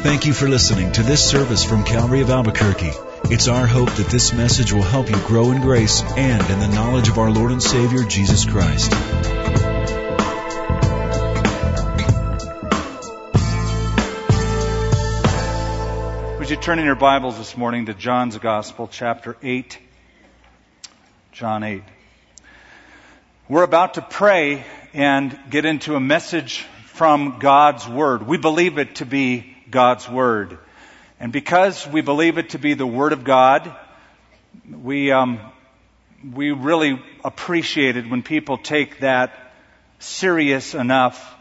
Thank you for listening to this service from Calvary of Albuquerque. It's our hope that this message will help you grow in grace and in the knowledge of our Lord and Savior, Jesus Christ. Would you turn in your Bibles this morning to John's Gospel, chapter 8? John 8. We're about to pray and get into a message from God's Word. We believe it to be God's Word. And because we believe it to be the Word of God, we, um, we really appreciate it when people take that serious enough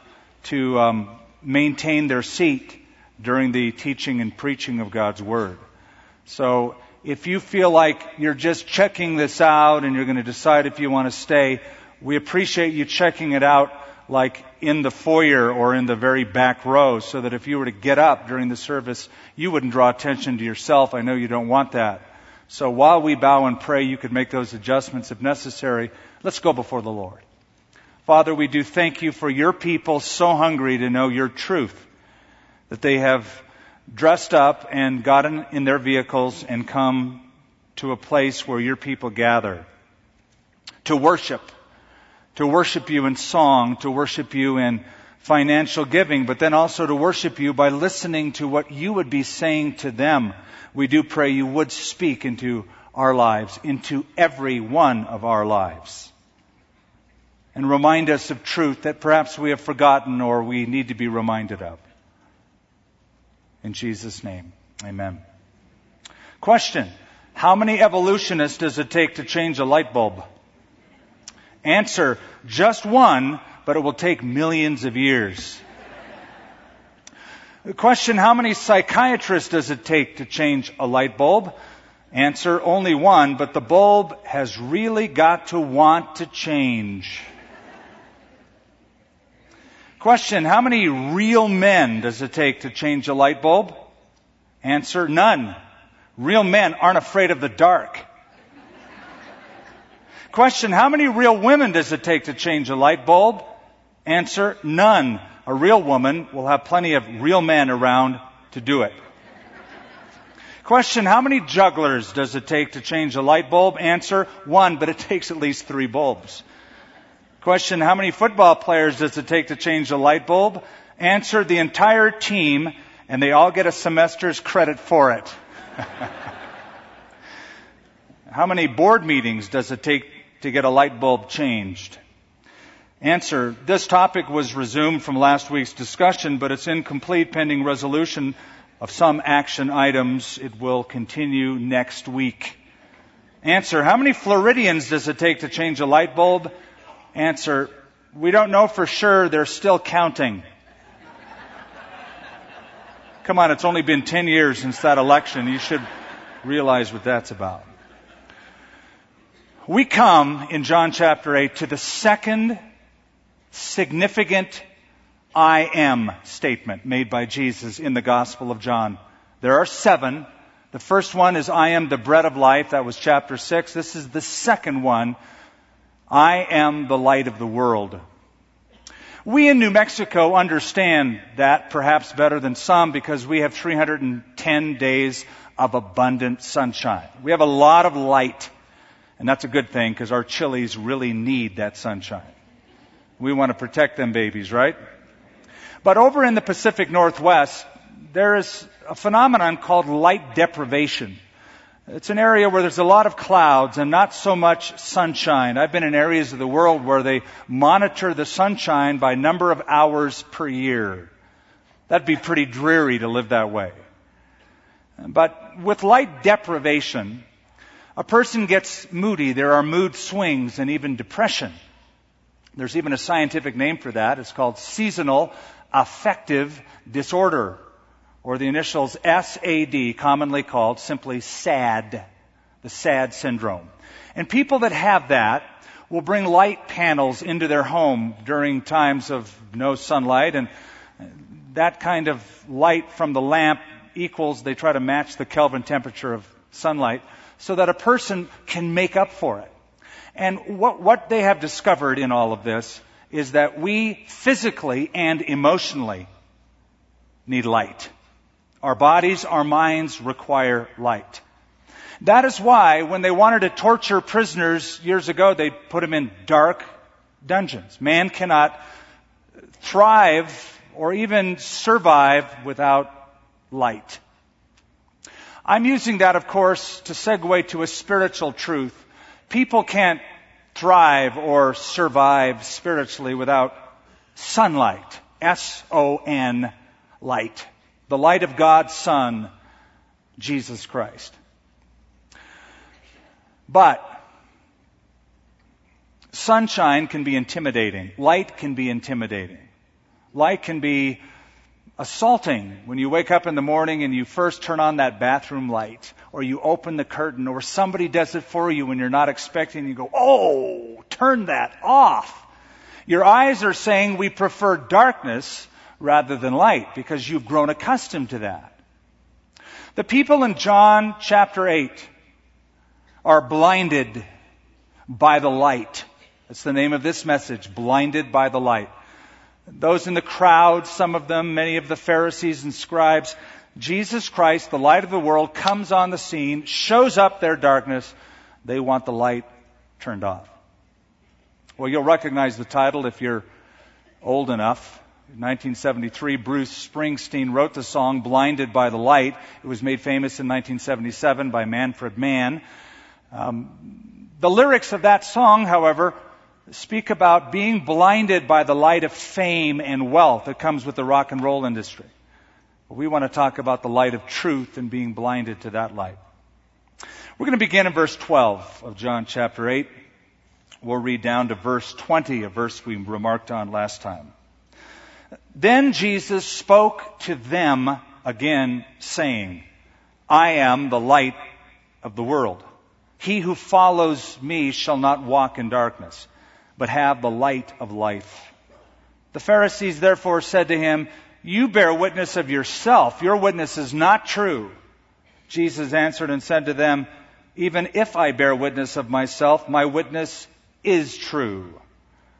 to um, maintain their seat during the teaching and preaching of God's Word. So if you feel like you're just checking this out and you're going to decide if you want to stay, we appreciate you checking it out like in the foyer or in the very back row so that if you were to get up during the service, you wouldn't draw attention to yourself. I know you don't want that. So while we bow and pray, you could make those adjustments if necessary. Let's go before the Lord. Father, we do thank you for your people so hungry to know your truth that they have dressed up and gotten in their vehicles and come to a place where your people gather to worship to worship you in song, to worship you in financial giving, but then also to worship you by listening to what you would be saying to them. We do pray you would speak into our lives, into every one of our lives. And remind us of truth that perhaps we have forgotten or we need to be reminded of. In Jesus' name, amen. Question. How many evolutionists does it take to change a light bulb? Answer, just one, but it will take millions of years. The question, how many psychiatrists does it take to change a light bulb? Answer, only one, but the bulb has really got to want to change. Question, how many real men does it take to change a light bulb? Answer, none. Real men aren't afraid of the dark. Question, how many real women does it take to change a light bulb? Answer, none. A real woman will have plenty of real men around to do it. Question, how many jugglers does it take to change a light bulb? Answer, one, but it takes at least three bulbs. Question, how many football players does it take to change a light bulb? Answer, the entire team, and they all get a semester's credit for it. how many board meetings does it take to get a light bulb changed? Answer. This topic was resumed from last week's discussion, but it's incomplete pending resolution of some action items. It will continue next week. Answer. How many Floridians does it take to change a light bulb? Answer. We don't know for sure. They're still counting. Come on, it's only been 10 years since that election. You should realize what that's about we come in John chapter 8 to the second significant I am statement made by Jesus in the Gospel of John. There are seven. The first one is I am the bread of life. That was chapter 6. This is the second one. I am the light of the world. We in New Mexico understand that perhaps better than some because we have 310 days of abundant sunshine. We have a lot of light. And that's a good thing because our chilies really need that sunshine. We want to protect them babies, right? But over in the Pacific Northwest, there is a phenomenon called light deprivation. It's an area where there's a lot of clouds and not so much sunshine. I've been in areas of the world where they monitor the sunshine by number of hours per year. That'd be pretty dreary to live that way. But with light deprivation, a person gets moody. There are mood swings and even depression. There's even a scientific name for that. It's called seasonal affective disorder, or the initials SAD, commonly called simply SAD, the SAD syndrome. And people that have that will bring light panels into their home during times of no sunlight, and that kind of light from the lamp equals, they try to match the Kelvin temperature of sunlight so that a person can make up for it. And what, what they have discovered in all of this is that we physically and emotionally need light. Our bodies, our minds require light. That is why when they wanted to torture prisoners years ago, they put them in dark dungeons. Man cannot thrive or even survive without light. I'm using that, of course, to segue to a spiritual truth. People can't thrive or survive spiritually without sunlight. S-O-N light. The light of God's Son, Jesus Christ. But sunshine can be intimidating. Light can be intimidating. Light can be assaulting when you wake up in the morning and you first turn on that bathroom light or you open the curtain or somebody does it for you when you're not expecting you go, oh, turn that off. Your eyes are saying we prefer darkness rather than light because you've grown accustomed to that. The people in John chapter 8 are blinded by the light. That's the name of this message, blinded by the light. Those in the crowd, some of them, many of the Pharisees and scribes, Jesus Christ, the light of the world, comes on the scene, shows up their darkness. They want the light turned off. Well, you'll recognize the title if you're old enough. In 1973, Bruce Springsteen wrote the song Blinded by the Light. It was made famous in 1977 by Manfred Mann. Um, the lyrics of that song, however, speak about being blinded by the light of fame and wealth that comes with the rock and roll industry. We want to talk about the light of truth and being blinded to that light. We're going to begin in verse 12 of John chapter 8. We'll read down to verse 20, a verse we remarked on last time. Then Jesus spoke to them again, saying, I am the light of the world. He who follows me shall not walk in darkness, but have the light of life. The Pharisees therefore said to him, You bear witness of yourself. Your witness is not true. Jesus answered and said to them, Even if I bear witness of myself, my witness is true.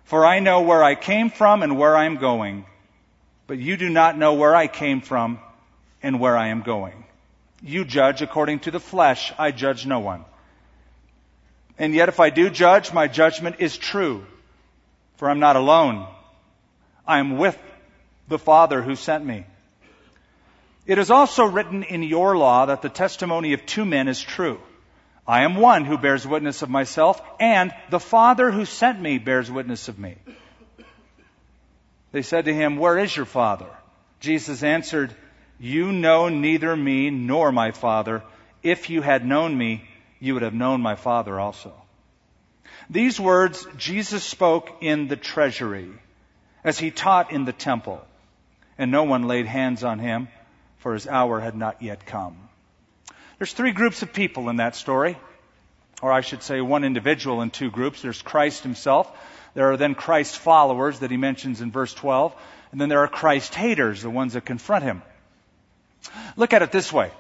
For I know where I came from and where I am going. But you do not know where I came from and where I am going. You judge according to the flesh. I judge no one. And yet, if I do judge, my judgment is true. For I'm not alone. I am with the Father who sent me. It is also written in your law that the testimony of two men is true. I am one who bears witness of myself, and the Father who sent me bears witness of me. They said to him, Where is your Father? Jesus answered, You know neither me nor my Father. If you had known me, you would have known my Father also. These words Jesus spoke in the treasury as he taught in the temple, and no one laid hands on him, for his hour had not yet come. There's three groups of people in that story, or I should say one individual in two groups. There's Christ himself. There are then Christ's followers that he mentions in verse 12, and then there are Christ haters, the ones that confront him. Look at it this way.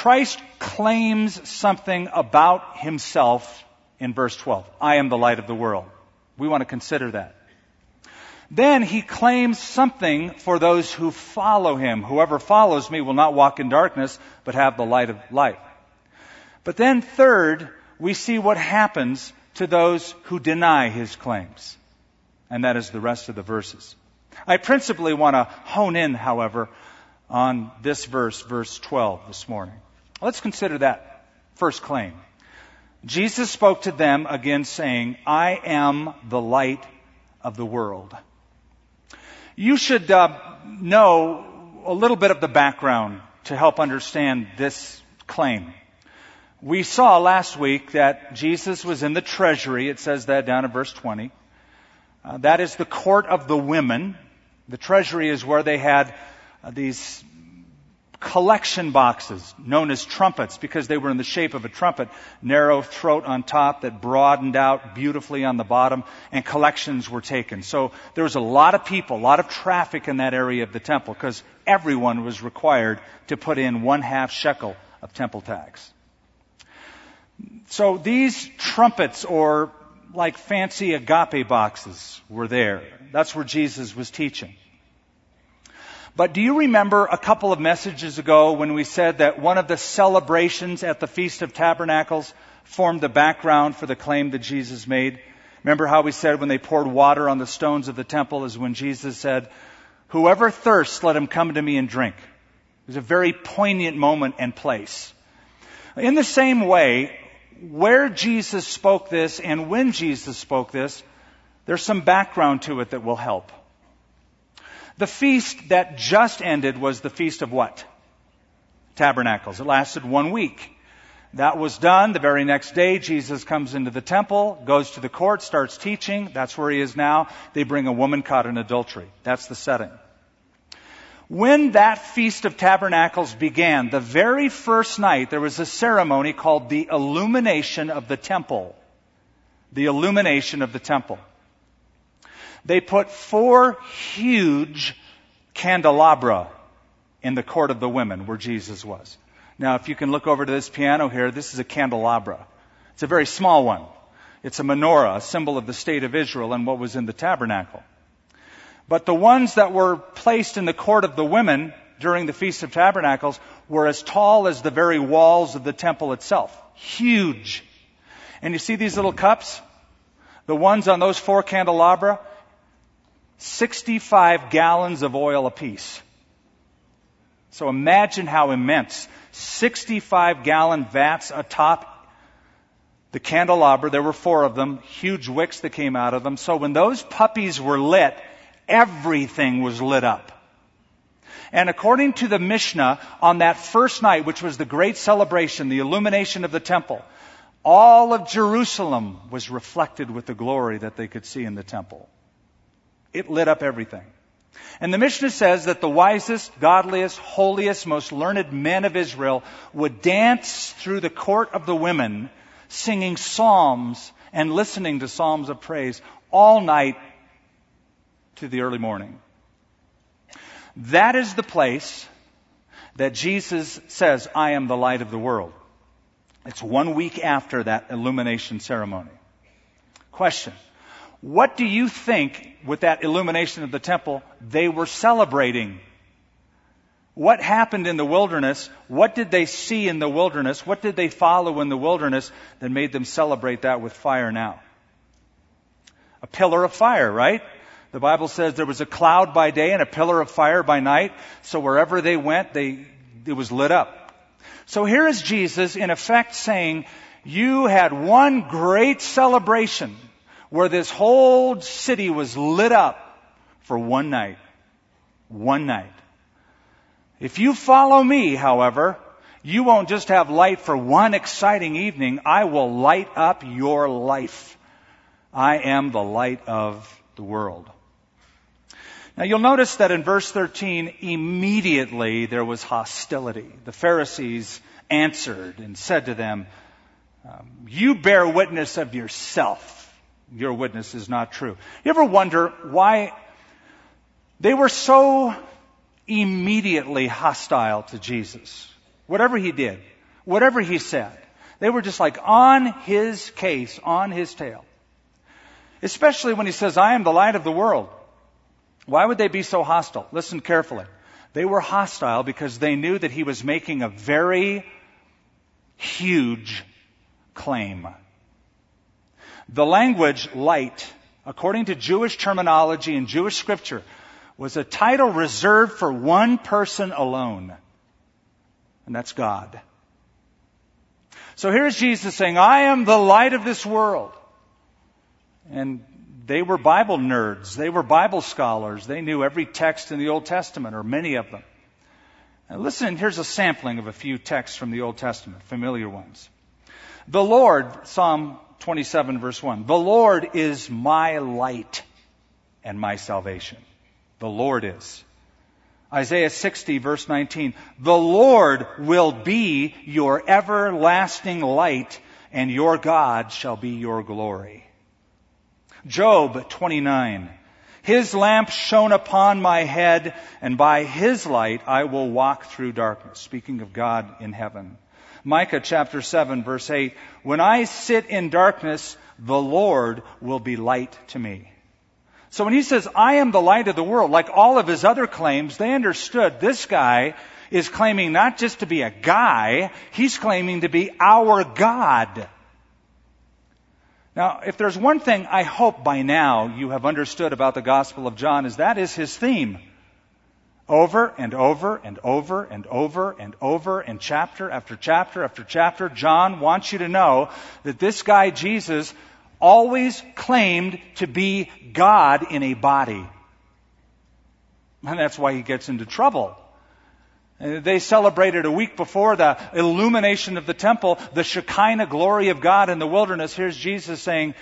Christ claims something about himself in verse 12. I am the light of the world. We want to consider that. Then he claims something for those who follow him. Whoever follows me will not walk in darkness, but have the light of life. But then third, we see what happens to those who deny his claims. And that is the rest of the verses. I principally want to hone in, however, on this verse, verse 12 this morning. Let's consider that first claim. Jesus spoke to them again saying, I am the light of the world. You should uh, know a little bit of the background to help understand this claim. We saw last week that Jesus was in the treasury. It says that down in verse 20. Uh, that is the court of the women. The treasury is where they had uh, these collection boxes known as trumpets because they were in the shape of a trumpet, narrow throat on top that broadened out beautifully on the bottom, and collections were taken. So there was a lot of people, a lot of traffic in that area of the temple because everyone was required to put in one half shekel of temple tax. So these trumpets or like fancy agape boxes were there. That's where Jesus was teaching. But do you remember a couple of messages ago when we said that one of the celebrations at the Feast of Tabernacles formed the background for the claim that Jesus made? Remember how we said when they poured water on the stones of the temple is when Jesus said, Whoever thirsts, let him come to me and drink. It was a very poignant moment and place. In the same way, where Jesus spoke this and when Jesus spoke this, there's some background to it that will help. The feast that just ended was the feast of what? Tabernacles. It lasted one week. That was done. The very next day, Jesus comes into the temple, goes to the court, starts teaching. That's where he is now. They bring a woman caught in adultery. That's the setting. When that Feast of Tabernacles began, the very first night, there was a ceremony called the illumination of the temple. The illumination of the temple. They put four huge candelabra in the court of the women where Jesus was. Now, if you can look over to this piano here, this is a candelabra. It's a very small one. It's a menorah, a symbol of the state of Israel and what was in the tabernacle. But the ones that were placed in the court of the women during the Feast of Tabernacles were as tall as the very walls of the temple itself. Huge. And you see these little cups? The ones on those four candelabra? 65 gallons of oil apiece. So imagine how immense 65 gallon vats atop the candelabra. There were four of them, huge wicks that came out of them. So when those puppies were lit, everything was lit up. And according to the Mishnah, on that first night, which was the great celebration, the illumination of the temple, all of Jerusalem was reflected with the glory that they could see in the temple. It lit up everything. And the Mishnah says that the wisest, godliest, holiest, most learned men of Israel would dance through the court of the women, singing psalms and listening to psalms of praise all night to the early morning. That is the place that Jesus says, I am the light of the world. It's one week after that illumination ceremony. Question. What do you think with that illumination of the temple they were celebrating? What happened in the wilderness? What did they see in the wilderness? What did they follow in the wilderness that made them celebrate that with fire now? A pillar of fire, right? The Bible says there was a cloud by day and a pillar of fire by night. So wherever they went, they, it was lit up. So here is Jesus in effect saying, you had one great celebration where this whole city was lit up for one night. One night. If you follow me, however, you won't just have light for one exciting evening. I will light up your life. I am the light of the world. Now you'll notice that in verse 13, immediately there was hostility. The Pharisees answered and said to them, um, You bear witness of yourself your witness is not true. You ever wonder why they were so immediately hostile to Jesus? Whatever he did, whatever he said, they were just like on his case, on his tail. Especially when he says, I am the light of the world. Why would they be so hostile? Listen carefully. They were hostile because they knew that he was making a very huge claim. The language light, according to Jewish terminology and Jewish scripture, was a title reserved for one person alone. And that's God. So here's Jesus saying, I am the light of this world. And they were Bible nerds. They were Bible scholars. They knew every text in the Old Testament, or many of them. Now listen, here's a sampling of a few texts from the Old Testament, familiar ones. The Lord, Psalm 27 verse 1. The Lord is my light and my salvation. The Lord is. Isaiah 60 verse 19. The Lord will be your everlasting light and your God shall be your glory. Job 29. His lamp shone upon my head and by his light I will walk through darkness. Speaking of God in heaven. Micah chapter 7 verse 8, when I sit in darkness, the Lord will be light to me. So when he says, I am the light of the world, like all of his other claims, they understood this guy is claiming not just to be a guy, he's claiming to be our God. Now, if there's one thing I hope by now you have understood about the Gospel of John is that is his theme. Over and over and over and over and over and chapter after chapter after chapter, John wants you to know that this guy Jesus always claimed to be God in a body. And that's why he gets into trouble. Uh, they celebrated a week before the illumination of the temple, the Shekinah glory of God in the wilderness. Here's Jesus saying,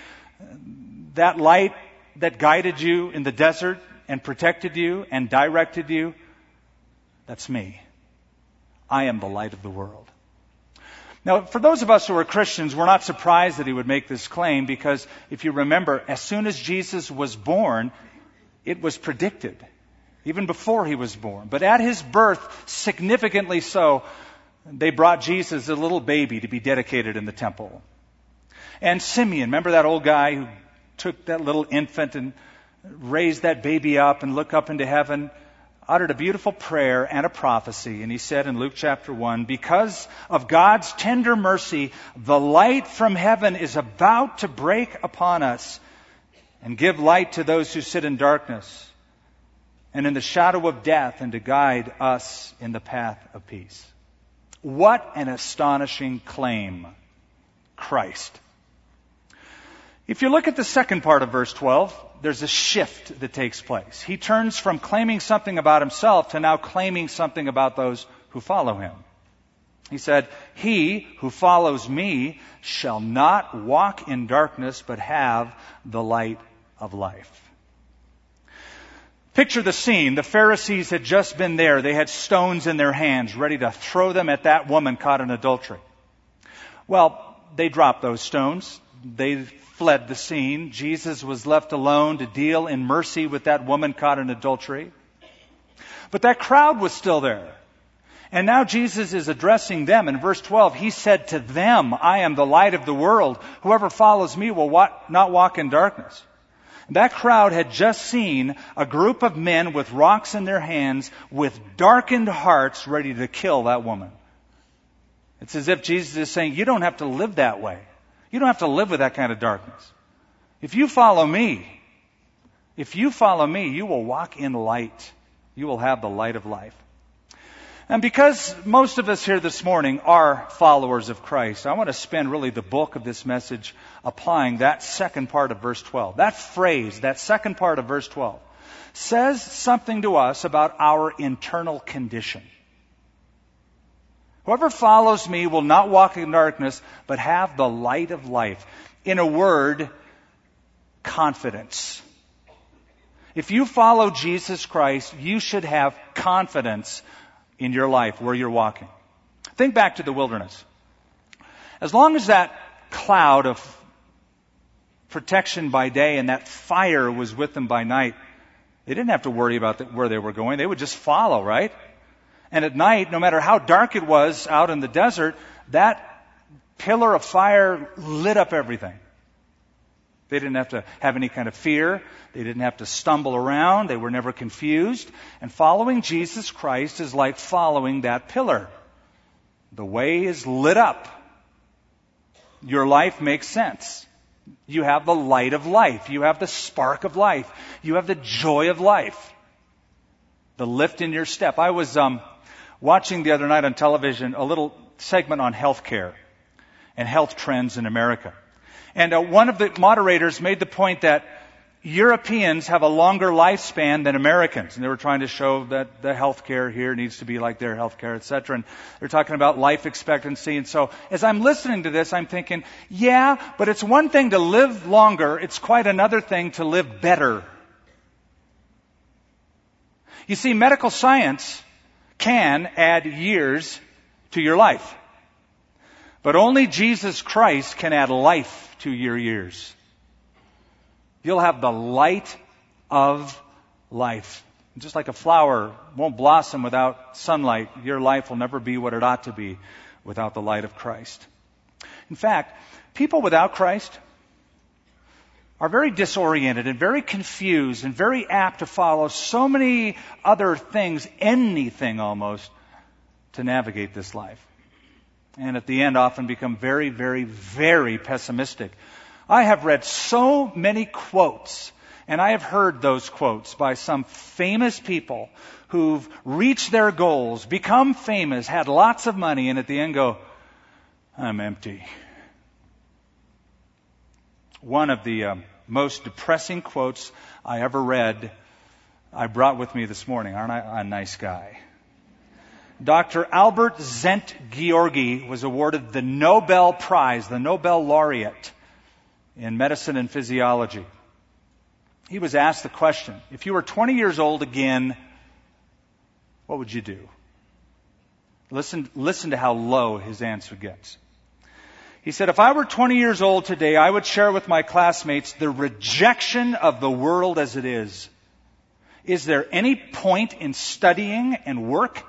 that light that guided you in the desert and protected you and directed you, that's me. I am the light of the world. Now, for those of us who are Christians, we're not surprised that he would make this claim because if you remember, as soon as Jesus was born, it was predicted, even before he was born. But at his birth, significantly so, they brought Jesus, a little baby, to be dedicated in the temple. And Simeon, remember that old guy who took that little infant and raised that baby up and looked up into heaven? uttered a beautiful prayer and a prophecy. And he said in Luke chapter 1, because of God's tender mercy, the light from heaven is about to break upon us and give light to those who sit in darkness and in the shadow of death and to guide us in the path of peace. What an astonishing claim. Christ. If you look at the second part of verse 12, there's a shift that takes place. He turns from claiming something about himself to now claiming something about those who follow him. He said, He who follows me shall not walk in darkness, but have the light of life. Picture the scene. The Pharisees had just been there. They had stones in their hands, ready to throw them at that woman caught in adultery. Well, they dropped those stones. They fled the scene. Jesus was left alone to deal in mercy with that woman caught in adultery. But that crowd was still there. And now Jesus is addressing them. In verse 12, he said to them, I am the light of the world. Whoever follows me will not walk in darkness. That crowd had just seen a group of men with rocks in their hands with darkened hearts ready to kill that woman. It's as if Jesus is saying, you don't have to live that way. You don't have to live with that kind of darkness. If you follow me, if you follow me, you will walk in light. You will have the light of life. And because most of us here this morning are followers of Christ, I want to spend really the bulk of this message applying that second part of verse 12. That phrase, that second part of verse 12, says something to us about our internal condition. Whoever follows me will not walk in darkness, but have the light of life. In a word, confidence. If you follow Jesus Christ, you should have confidence in your life where you're walking. Think back to the wilderness. As long as that cloud of protection by day and that fire was with them by night, they didn't have to worry about where they were going. They would just follow, right? And at night, no matter how dark it was out in the desert, that pillar of fire lit up everything. They didn't have to have any kind of fear. They didn't have to stumble around. They were never confused. And following Jesus Christ is like following that pillar. The way is lit up. Your life makes sense. You have the light of life. You have the spark of life. You have the joy of life. The lift in your step. I was, um, watching the other night on television a little segment on healthcare and health trends in America. And uh, one of the moderators made the point that Europeans have a longer lifespan than Americans, and they were trying to show that the healthcare here needs to be like their healthcare, etc. And they're talking about life expectancy. And so, as I'm listening to this, I'm thinking, yeah, but it's one thing to live longer; it's quite another thing to live better. You see, medical science can add years to your life. But only Jesus Christ can add life to your years. You'll have the light of life. Just like a flower won't blossom without sunlight, your life will never be what it ought to be without the light of Christ. In fact, people without Christ, are very disoriented and very confused and very apt to follow so many other things, anything almost, to navigate this life. And at the end often become very, very, very pessimistic. I have read so many quotes and I have heard those quotes by some famous people who've reached their goals, become famous, had lots of money, and at the end go, I'm empty. One of the um, most depressing quotes I ever read, I brought with me this morning. Aren't I a nice guy? Dr. Albert Szent-Györgyi was awarded the Nobel Prize, the Nobel laureate in medicine and physiology he was asked the question if you were 20 years old again, what would you do? Listen, listen to how low his answer gets. He said, if I were 20 years old today, I would share with my classmates the rejection of the world as it is. Is there any point in studying and work?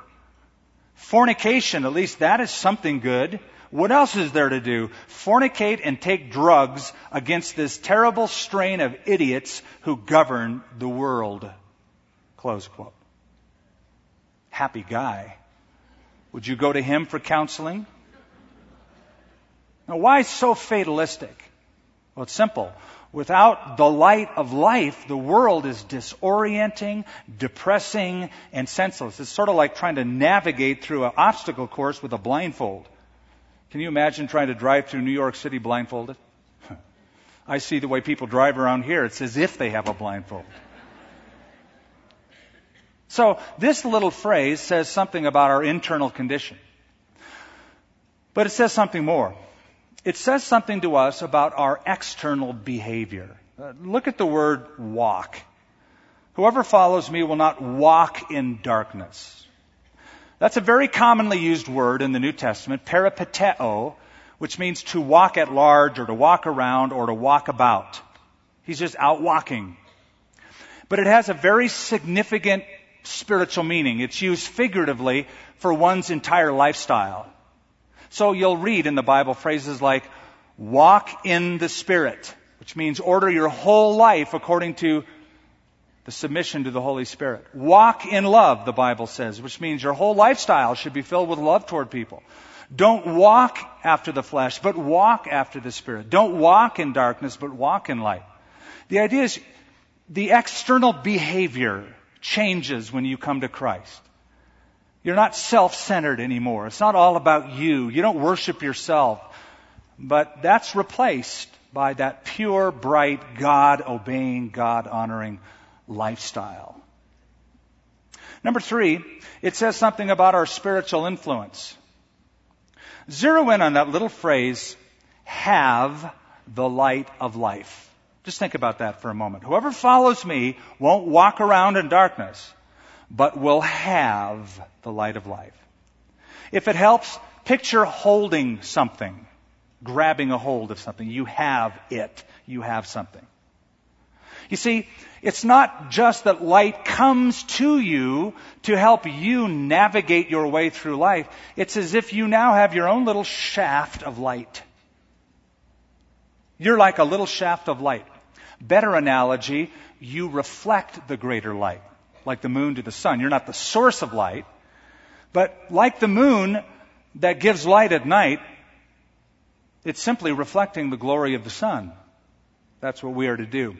Fornication, at least that is something good. What else is there to do? Fornicate and take drugs against this terrible strain of idiots who govern the world. Close quote. Happy guy. Would you go to him for counseling? Now, why so fatalistic? Well, it's simple. Without the light of life, the world is disorienting, depressing, and senseless. It's sort of like trying to navigate through an obstacle course with a blindfold. Can you imagine trying to drive through New York City blindfolded? I see the way people drive around here. It's as if they have a blindfold. So, this little phrase says something about our internal condition. But it says something more. It says something to us about our external behavior. Uh, look at the word walk. Whoever follows me will not walk in darkness. That's a very commonly used word in the New Testament, peripateo, which means to walk at large or to walk around or to walk about. He's just out walking. But it has a very significant spiritual meaning. It's used figuratively for one's entire lifestyle. So you'll read in the Bible phrases like walk in the Spirit, which means order your whole life according to the submission to the Holy Spirit. Walk in love, the Bible says, which means your whole lifestyle should be filled with love toward people. Don't walk after the flesh, but walk after the Spirit. Don't walk in darkness, but walk in light. The idea is the external behavior changes when you come to Christ. You're not self-centered anymore. It's not all about you. You don't worship yourself. But that's replaced by that pure, bright, God obeying, God honoring lifestyle. Number three, it says something about our spiritual influence. Zero in on that little phrase, have the light of life. Just think about that for a moment. Whoever follows me won't walk around in darkness, but will have the light of life. If it helps, picture holding something, grabbing a hold of something. You have it. You have something. You see, it's not just that light comes to you to help you navigate your way through life. It's as if you now have your own little shaft of light. You're like a little shaft of light. Better analogy, you reflect the greater light, like the moon to the sun. You're not the source of light, but like the moon that gives light at night, it's simply reflecting the glory of the sun. That's what we are to do.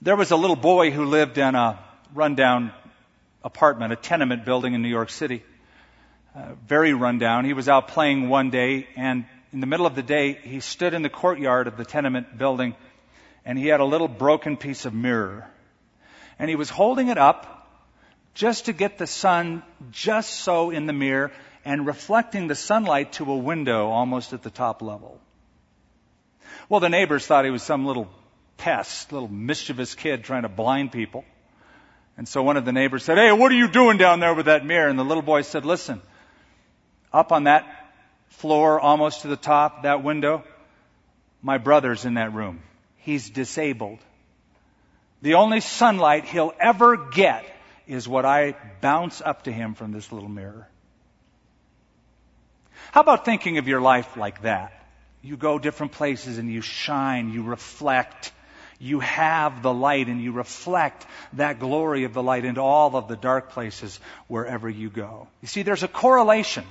There was a little boy who lived in a rundown apartment, a tenement building in New York City. Uh, very rundown. He was out playing one day, and in the middle of the day, he stood in the courtyard of the tenement building, and he had a little broken piece of mirror. And he was holding it up just to get the sun just so in the mirror and reflecting the sunlight to a window almost at the top level. Well, the neighbors thought he was some little pest, little mischievous kid trying to blind people. And so one of the neighbors said, Hey, what are you doing down there with that mirror? And the little boy said, Listen, up on that floor, almost to the top, that window, my brother's in that room. He's disabled. The only sunlight he'll ever get is what I bounce up to him from this little mirror. How about thinking of your life like that? You go different places and you shine, you reflect. You have the light and you reflect that glory of the light into all of the dark places wherever you go. You see, there's a correlation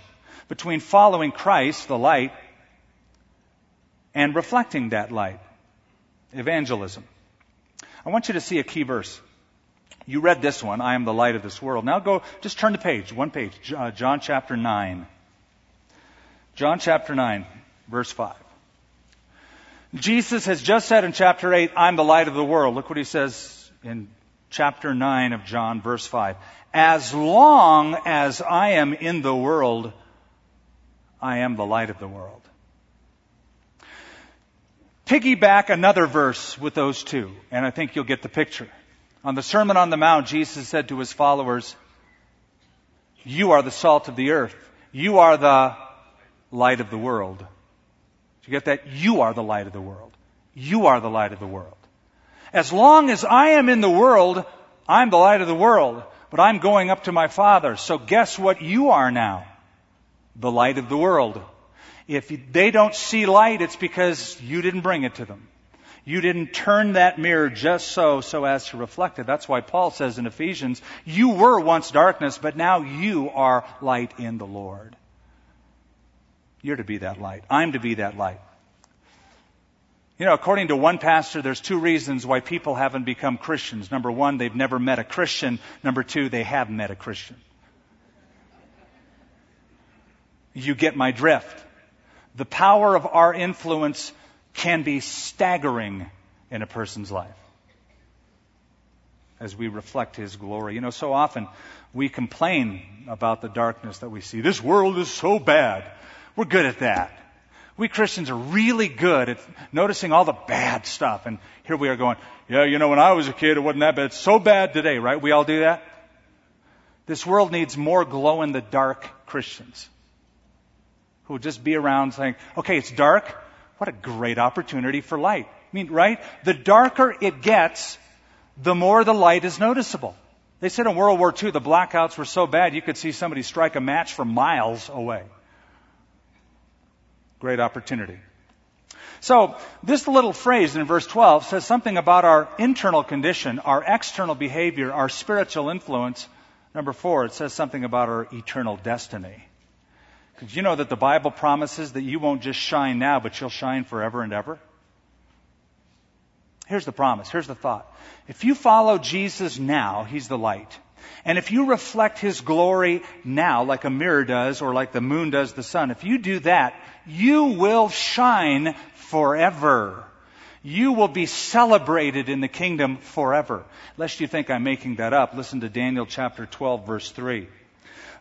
between following Christ, the light, and reflecting that light. Evangelism. I want you to see a key verse. You read this one, I am the light of this world. Now go, just turn the page, one page, uh, John chapter 9. John chapter 9, verse 5. Jesus has just said in chapter 8, I'm the light of the world. Look what he says in chapter 9 of John, verse 5. As long as I am in the world, I am the light of the world. Piggyback another verse with those two, and I think you'll get the picture. On the Sermon on the Mount, Jesus said to his followers, You are the salt of the earth. You are the light of the world. Do you get that? You are the light of the world. You are the light of the world. As long as I am in the world, I'm the light of the world, but I'm going up to my Father. So guess what you are now? The light of the world. If they don't see light, it's because you didn't bring it to them. You didn't turn that mirror just so, so as to reflect it. That's why Paul says in Ephesians, you were once darkness, but now you are light in the Lord. You're to be that light. I'm to be that light. You know, according to one pastor, there's two reasons why people haven't become Christians. Number one, they've never met a Christian. Number two, they have met a Christian. You get my drift. The power of our influence can be staggering in a person's life as we reflect His glory. You know, so often we complain about the darkness that we see. This world is so bad. We're good at that. We Christians are really good at noticing all the bad stuff. And here we are going, yeah, you know, when I was a kid, it wasn't that bad. It's so bad today, right? We all do that? This world needs more glow in the dark Christians who will just be around saying, okay, it's dark. What a great opportunity for light. I mean, right? The darker it gets, the more the light is noticeable. They said in World War II the blackouts were so bad you could see somebody strike a match from miles away. Great opportunity. So, this little phrase in verse 12 says something about our internal condition, our external behavior, our spiritual influence. Number four, it says something about our eternal destiny. Did you know that the Bible promises that you won't just shine now, but you'll shine forever and ever? Here's the promise. Here's the thought. If you follow Jesus now, He's the light. And if you reflect His glory now, like a mirror does, or like the moon does the sun, if you do that, you will shine forever. You will be celebrated in the kingdom forever. Lest you think I'm making that up, listen to Daniel chapter 12 verse 3.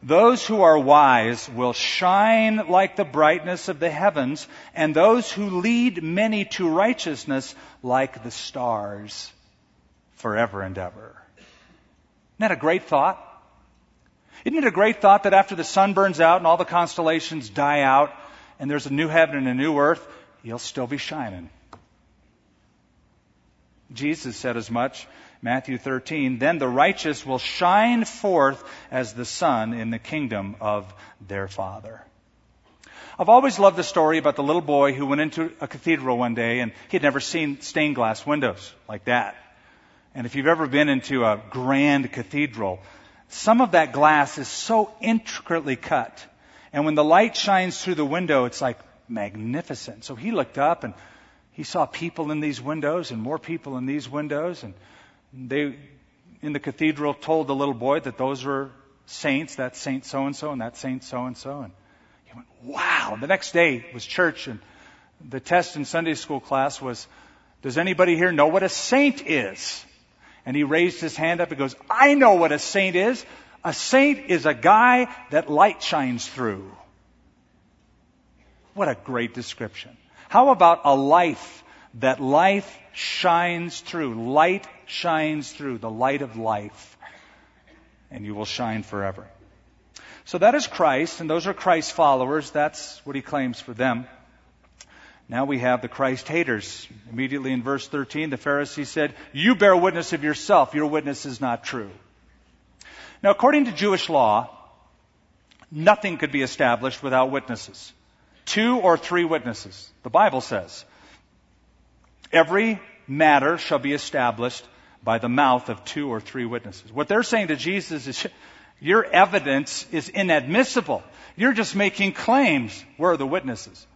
Those who are wise will shine like the brightness of the heavens, and those who lead many to righteousness like the stars forever and ever. Isn't that a great thought? Isn't it a great thought that after the sun burns out and all the constellations die out and there's a new heaven and a new earth, you'll still be shining? Jesus said as much Matthew 13, then the righteous will shine forth as the sun in the kingdom of their Father. I've always loved the story about the little boy who went into a cathedral one day and he had never seen stained glass windows like that. And if you've ever been into a grand cathedral, some of that glass is so intricately cut. And when the light shines through the window, it's like magnificent. So he looked up and he saw people in these windows and more people in these windows and they, in the cathedral, told the little boy that those were saints, that's Saint so and so, and that's Saint so and so. And he went, wow. The next day was church, and the test in Sunday school class was, does anybody here know what a saint is? And he raised his hand up and goes, I know what a saint is. A saint is a guy that light shines through. What a great description. How about a life that life shines through? Light shines through, the light of life, and you will shine forever. So that is Christ, and those are Christ's followers. That's what he claims for them. Now we have the Christ haters. Immediately in verse 13, the Pharisee said, You bear witness of yourself. Your witness is not true. Now, according to Jewish law, nothing could be established without witnesses. Two or three witnesses. The Bible says, every matter shall be established by the mouth of two or three witnesses. What they're saying to Jesus is, your evidence is inadmissible. You're just making claims. Where are the witnesses?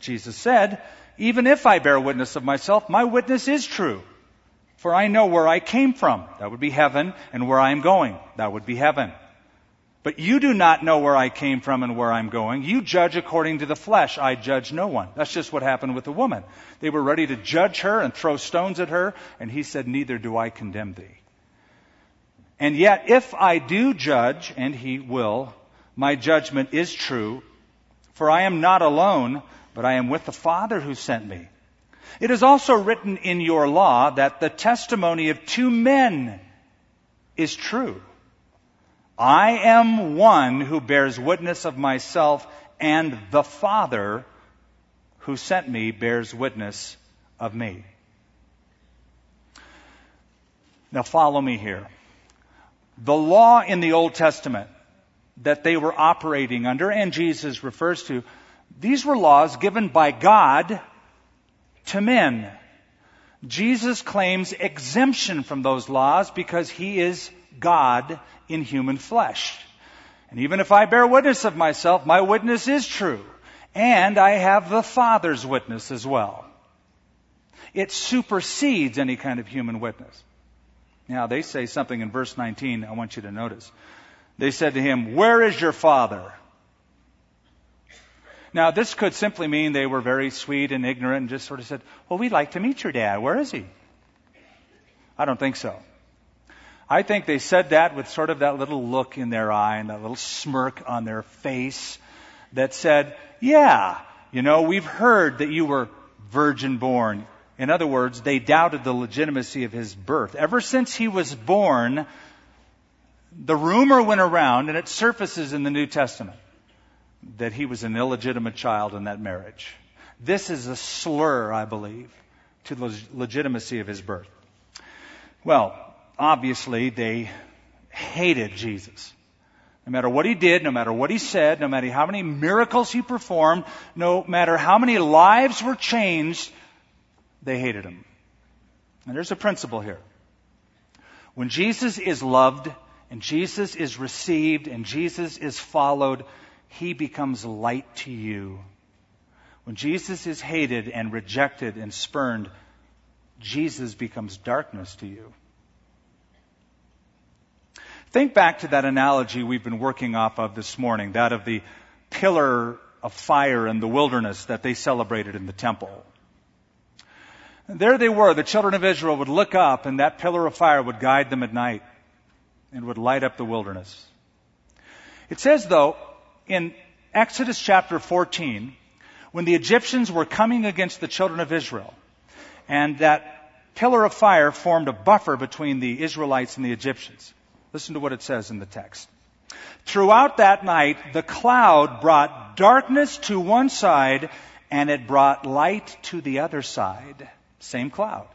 Jesus said, even if I bear witness of myself, my witness is true. For I know where I came from. That would be heaven. And where I am going. That would be heaven. But you do not know where I came from and where I'm going. You judge according to the flesh. I judge no one. That's just what happened with the woman. They were ready to judge her and throw stones at her, and he said, Neither do I condemn thee. And yet, if I do judge, and he will, my judgment is true, for I am not alone, but I am with the Father who sent me. It is also written in your law that the testimony of two men is true. I am one who bears witness of myself, and the Father who sent me bears witness of me. Now follow me here. The law in the Old Testament that they were operating under, and Jesus refers to, these were laws given by God to men. Jesus claims exemption from those laws because he is God in human flesh. And even if I bear witness of myself, my witness is true. And I have the Father's witness as well. It supersedes any kind of human witness. Now, they say something in verse 19 I want you to notice. They said to him, Where is your Father? Now, this could simply mean they were very sweet and ignorant and just sort of said, Well, we'd like to meet your dad. Where is he? I don't think so. I think they said that with sort of that little look in their eye and that little smirk on their face that said, Yeah, you know, we've heard that you were virgin born. In other words, they doubted the legitimacy of his birth. Ever since he was born, the rumor went around, and it surfaces in the New Testament, that he was an illegitimate child in that marriage. This is a slur, I believe, to the legitimacy of his birth. Well, obviously they hated Jesus. No matter what he did, no matter what he said, no matter how many miracles he performed, no matter how many lives were changed, they hated him. And there's a principle here. When Jesus is loved and Jesus is received and Jesus is followed, he becomes light to you. When Jesus is hated and rejected and spurned, Jesus becomes darkness to you. Think back to that analogy we've been working off of this morning, that of the pillar of fire in the wilderness that they celebrated in the temple. There they were, the children of Israel would look up and that pillar of fire would guide them at night and would light up the wilderness. It says though, in Exodus chapter 14, when the Egyptians were coming against the children of Israel, and that pillar of fire formed a buffer between the Israelites and the Egyptians. Listen to what it says in the text. Throughout that night, the cloud brought darkness to one side and it brought light to the other side. Same cloud.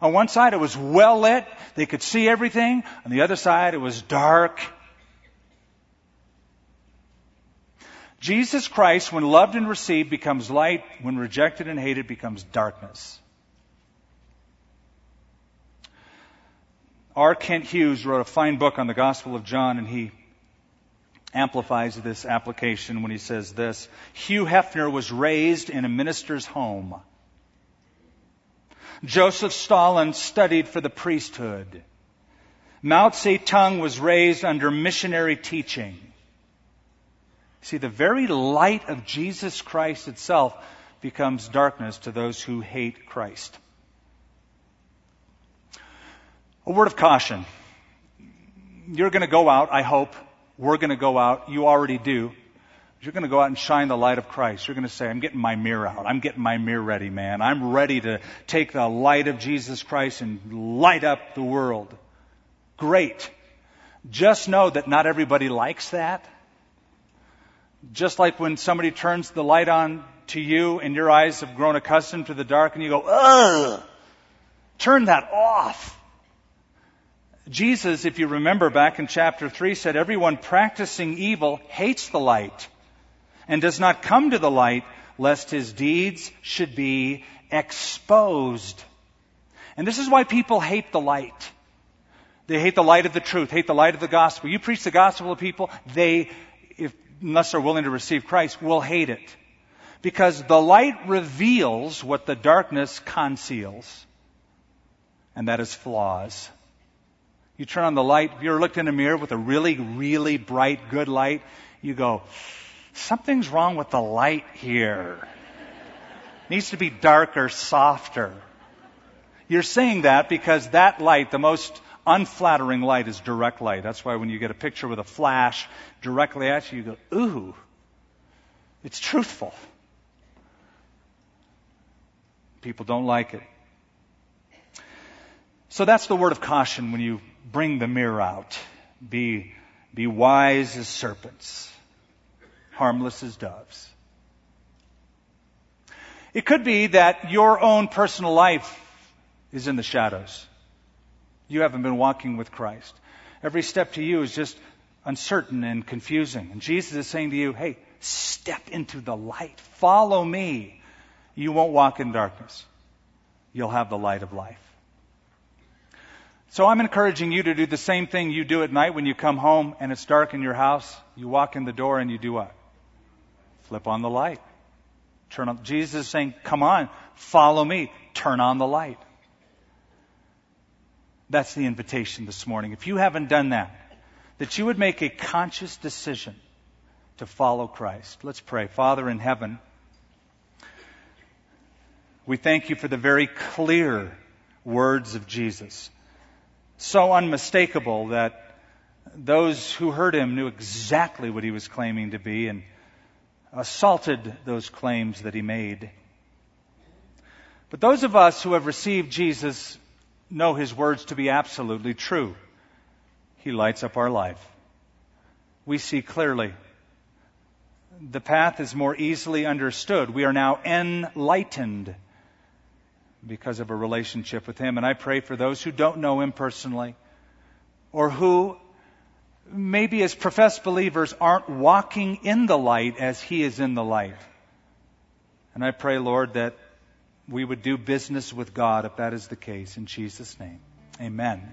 On one side it was well lit, they could see everything. On the other side it was dark. Jesus Christ, when loved and received, becomes light. When rejected and hated, becomes darkness. R. Kent Hughes wrote a fine book on the Gospel of John, and he amplifies this application when he says this Hugh Hefner was raised in a minister's home. Joseph Stalin studied for the priesthood. Mao Zedong was raised under missionary teaching. See, the very light of Jesus Christ itself becomes darkness to those who hate Christ. A word of caution. You're going to go out, I hope. We're going to go out. You already do. You're going to go out and shine the light of Christ. You're going to say, I'm getting my mirror out. I'm getting my mirror ready, man. I'm ready to take the light of Jesus Christ and light up the world. Great. Just know that not everybody likes that. Just like when somebody turns the light on to you and your eyes have grown accustomed to the dark and you go, ugh, turn that off. Jesus, if you remember back in chapter 3, said everyone practicing evil hates the light and does not come to the light lest his deeds should be exposed. And this is why people hate the light. They hate the light of the truth, hate the light of the gospel. You preach the gospel to people, they, if, unless they're willing to receive Christ, will hate it. Because the light reveals what the darkness conceals. And that is flaws. You turn on the light, if you're looked in a mirror with a really, really bright, good light, you go, something's wrong with the light here. It needs to be darker, softer. You're saying that because that light, the most unflattering light, is direct light. That's why when you get a picture with a flash directly at you, you go, ooh, it's truthful. People don't like it. So that's the word of caution when you bring the mirror out. Be, be wise as serpents, harmless as doves. It could be that your own personal life is in the shadows. You haven't been walking with Christ. Every step to you is just uncertain and confusing. And Jesus is saying to you, hey, step into the light. Follow me you won't walk in darkness. You'll have the light of life. So I'm encouraging you to do the same thing you do at night when you come home and it's dark in your house. You walk in the door and you do what? Flip on the light. Turn on. Jesus is saying, come on, follow me. Turn on the light. That's the invitation this morning. If you haven't done that, that you would make a conscious decision to follow Christ. Let's pray. Father in heaven, we thank you for the very clear words of Jesus. So unmistakable that those who heard him knew exactly what he was claiming to be and assaulted those claims that he made. But those of us who have received Jesus know his words to be absolutely true. He lights up our life. We see clearly. The path is more easily understood. We are now enlightened because of a relationship with Him. And I pray for those who don't know Him personally or who maybe as professed believers aren't walking in the light as He is in the light. And I pray, Lord, that we would do business with God if that is the case. In Jesus' name, amen.